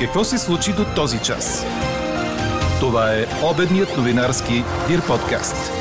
Какво се случи до този час? Това е обедният новинарски Дир подкаст.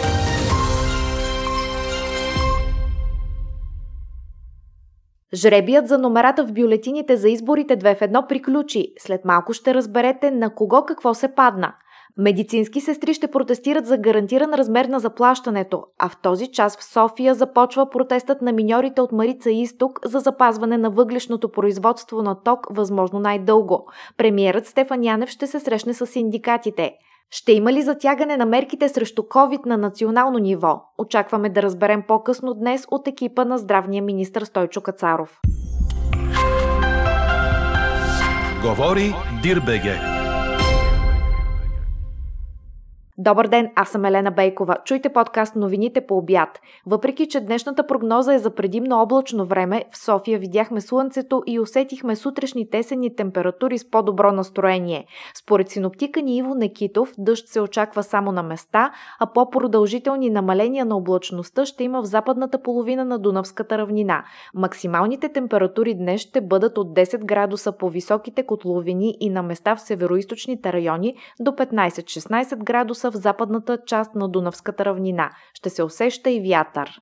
Жребият за номерата в бюлетините за изборите 2 в 1 приключи. След малко ще разберете на кого какво се падна – Медицински сестри ще протестират за гарантиран размер на заплащането, а в този час в София започва протестът на миньорите от Марица Исток за запазване на въглешното производство на ток възможно най-дълго. Премиерът Стефан Янев ще се срещне с синдикатите. Ще има ли затягане на мерките срещу COVID на национално ниво? Очакваме да разберем по-късно днес от екипа на здравния министр Стойчо Кацаров. Говори Дирбеге. Добър ден, аз съм Елена Бейкова. Чуйте подкаст новините по обяд. Въпреки, че днешната прогноза е за предимно облачно време, в София видяхме слънцето и усетихме сутрешни тесени температури с по-добро настроение. Според синоптика ни Иво Некитов, дъжд се очаква само на места, а по-продължителни намаления на облачността ще има в западната половина на Дунавската равнина. Максималните температури днес ще бъдат от 10 градуса по високите котловини и на места в североизточните райони до 15-16 градуса в западната част на Дунавската равнина. Ще се усеща и вятър.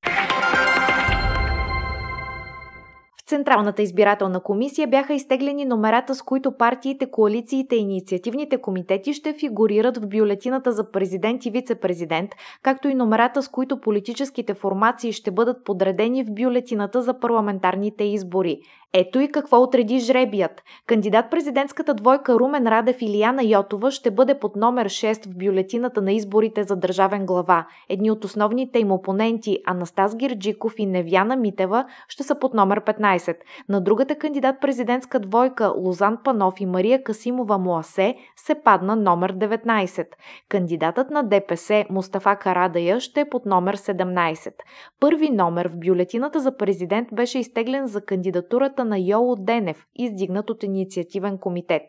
Централната избирателна комисия бяха изтеглени номерата, с които партиите, коалициите и инициативните комитети ще фигурират в бюлетината за президент и вице-президент, както и номерата, с които политическите формации ще бъдат подредени в бюлетината за парламентарните избори. Ето и какво отреди жребият. Кандидат президентската двойка Румен Радев и Лияна Йотова ще бъде под номер 6 в бюлетината на изборите за държавен глава. Едни от основните им опоненти Анастас Гирджиков и Невяна Митева ще са под номер 15. На другата кандидат президентска двойка Лозан Панов и Мария Касимова Муасе се падна номер 19. Кандидатът на ДПС Мустафа Карадая ще е под номер 17. Първи номер в бюлетината за президент беше изтеглен за кандидатурата на Йоло Денев, издигнат от инициативен комитет.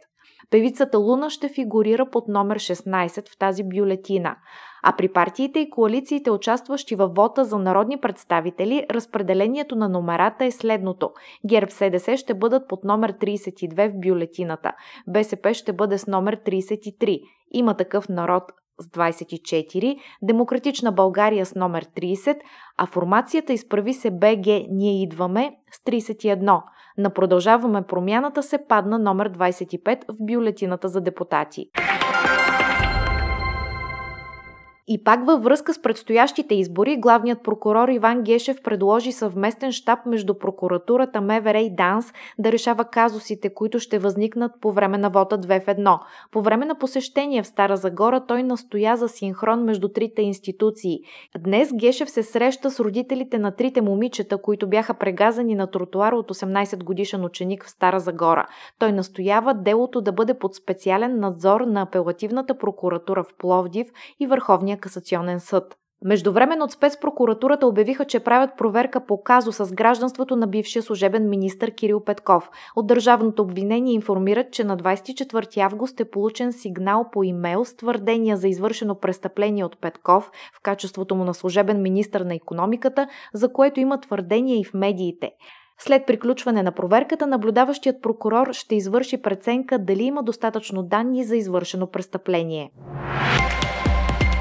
Певицата Луна ще фигурира под номер 16 в тази бюлетина. А при партиите и коалициите, участващи във вота за народни представители, разпределението на номерата е следното. ГЕРБ СДС ще бъдат под номер 32 в бюлетината. БСП ще бъде с номер 33. Има такъв народ с 24, Демократична България с номер 30, а формацията изправи се БГ Ние идваме с 31. На продължаваме промяната се падна номер 25 в бюлетината за депутати. И пак във връзка с предстоящите избори, главният прокурор Иван Гешев предложи съвместен штаб между прокуратурата МВР и ДАНС да решава казусите, които ще възникнат по време на вота 2 в 1. По време на посещение в Стара Загора той настоя за синхрон между трите институции. Днес Гешев се среща с родителите на трите момичета, които бяха прегазани на тротуара от 18 годишен ученик в Стара Загора. Той настоява делото да бъде под специален надзор на апелативната прокуратура в Пловдив и Върховния Върховния касационен съд. Междувременно от спецпрокуратурата обявиха, че правят проверка по казо с гражданството на бившия служебен министр Кирил Петков. От държавното обвинение информират, че на 24 август е получен сигнал по имейл с твърдения за извършено престъпление от Петков в качеството му на служебен министр на економиката, за което има твърдения и в медиите. След приключване на проверката, наблюдаващият прокурор ще извърши преценка дали има достатъчно данни за извършено престъпление.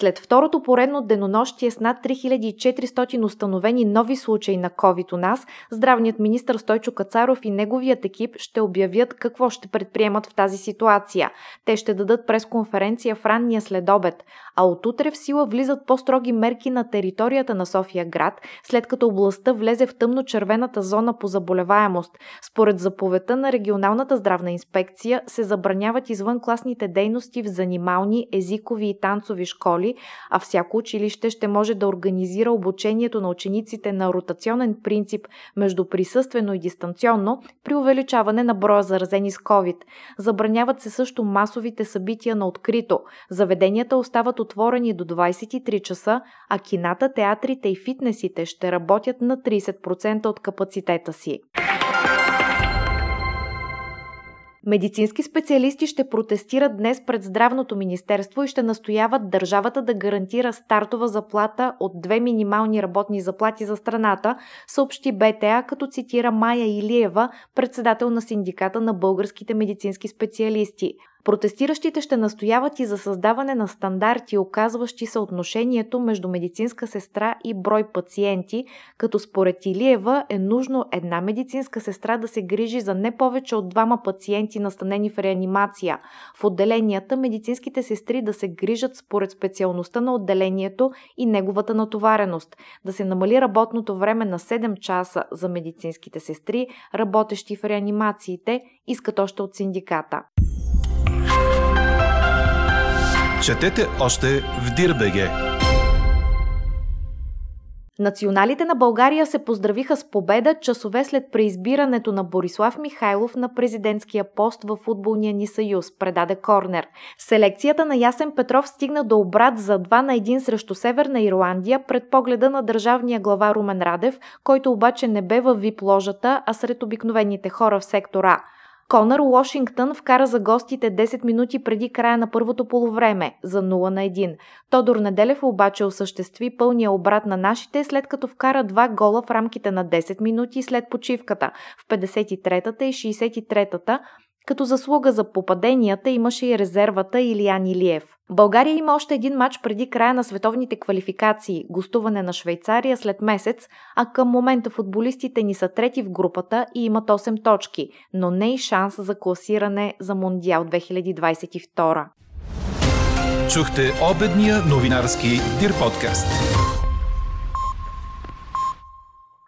След второто поредно денонощие с над 3400 установени нови случаи на COVID у нас, здравният министр Стойчо Кацаров и неговият екип ще обявят какво ще предприемат в тази ситуация. Те ще дадат пресконференция в ранния следобед, а от утре в сила влизат по-строги мерки на територията на София град, след като областта влезе в тъмно-червената зона по заболеваемост. Според заповедта на регионалната здравна инспекция се забраняват извънкласните дейности в занимални, езикови и танцови школи, а всяко училище ще може да организира обучението на учениците на ротационен принцип между присъствено и дистанционно при увеличаване на броя заразени с COVID. Забраняват се също масовите събития на открито. Заведенията остават отворени до 23 часа, а кината, театрите и фитнесите ще работят на 30% от капацитета си. Медицински специалисти ще протестират днес пред Здравното министерство и ще настояват държавата да гарантира стартова заплата от две минимални работни заплати за страната, съобщи БТА, като цитира Майя Илиева, председател на синдиката на българските медицински специалисти. Протестиращите ще настояват и за създаване на стандарти, оказващи съотношението между медицинска сестра и брой пациенти, като според Илиева е нужно една медицинска сестра да се грижи за не повече от двама пациенти настанени в реанимация. В отделенията медицинските сестри да се грижат според специалността на отделението и неговата натовареност, да се намали работното време на 7 часа за медицинските сестри, работещи в реанимациите, искат още от синдиката. Четете още в Дирбеге. Националите на България се поздравиха с победа часове след преизбирането на Борислав Михайлов на президентския пост в футболния ни съюз, предаде Корнер. Селекцията на Ясен Петров стигна до обрат за 2 на 1 срещу Северна Ирландия пред погледа на държавния глава Румен Радев, който обаче не бе във вип ложата, а сред обикновените хора в сектора. Конър Уошингтън вкара за гостите 10 минути преди края на първото полувреме за 0 на 1. Тодор Неделев обаче осъществи пълния обрат на нашите, след като вкара два гола в рамките на 10 минути след почивката в 53-та и 63-та, като заслуга за попаденията имаше и резервата Илиян Илиев. България има още един матч преди края на световните квалификации – гостуване на Швейцария след месец, а към момента футболистите ни са трети в групата и имат 8 точки, но не и шанс за класиране за Мондиал 2022. Чухте обедния новинарски Дир подкаст.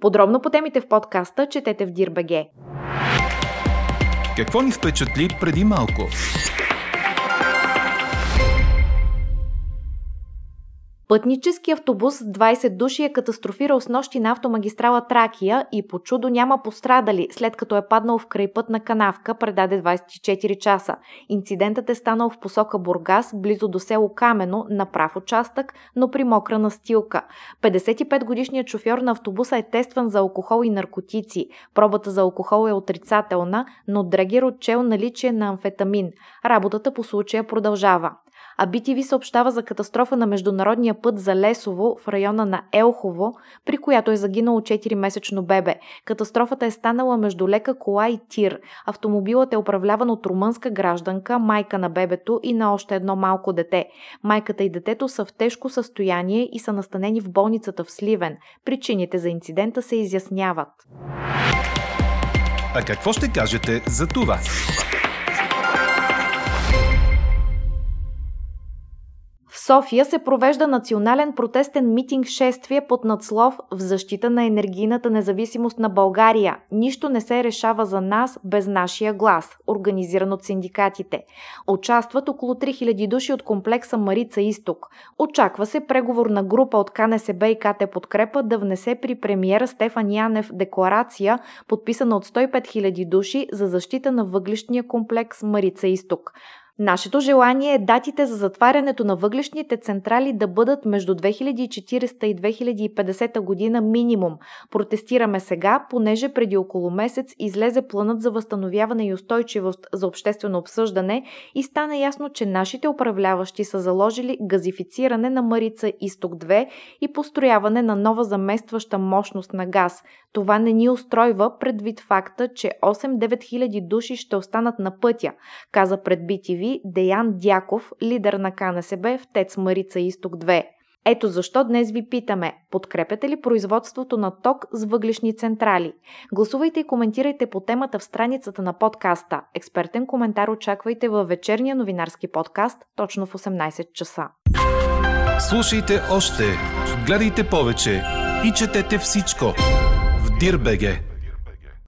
Подробно по темите в подкаста четете в Дирбеге. Какво ни впечатли преди малко? Пътнически автобус с 20 души е катастрофирал с нощи на автомагистрала Тракия и по чудо няма пострадали, след като е паднал в крайпътна канавка, предаде 24 часа. Инцидентът е станал в посока Бургас, близо до село Камено, на прав участък, но при мокра настилка. 55-годишният шофьор на автобуса е тестван за алкохол и наркотици. Пробата за алкохол е отрицателна, но Дрегер отчел наличие на амфетамин. Работата по случая продължава а BTV съобщава за катастрофа на международния път за Лесово в района на Елхово, при която е загинало 4-месечно бебе. Катастрофата е станала между лека кола и тир. Автомобилът е управляван от румънска гражданка, майка на бебето и на още едно малко дете. Майката и детето са в тежко състояние и са настанени в болницата в Сливен. Причините за инцидента се изясняват. А какво ще кажете за това? София се провежда национален протестен митинг шествие под надслов в защита на енергийната независимост на България. Нищо не се решава за нас без нашия глас, организиран от синдикатите. Участват около 3000 души от комплекса Марица Исток. Очаква се преговорна група от КНСБ и КТ Подкрепа да внесе при премиера Стефан Янев декларация, подписана от 105 000 души за защита на въглишния комплекс Марица Исток. Нашето желание е датите за затварянето на въглешните централи да бъдат между 2040 и 2050 година минимум. Протестираме сега, понеже преди около месец излезе планът за възстановяване и устойчивост за обществено обсъждане и стана ясно, че нашите управляващи са заложили газифициране на Марица Изток 2 и построяване на нова заместваща мощност на газ. Това не ни устройва предвид факта, че 8-9 хиляди души ще останат на пътя, каза пред BTV Деян Дяков, лидер на КНСБ в ТЕЦ Марица Изток 2. Ето защо днес ви питаме, подкрепяте ли производството на ток с въглишни централи? Гласувайте и коментирайте по темата в страницата на подкаста. Експертен коментар очаквайте във вечерния новинарски подкаст точно в 18 часа. Слушайте още, гледайте повече и четете всичко в Дирбеге.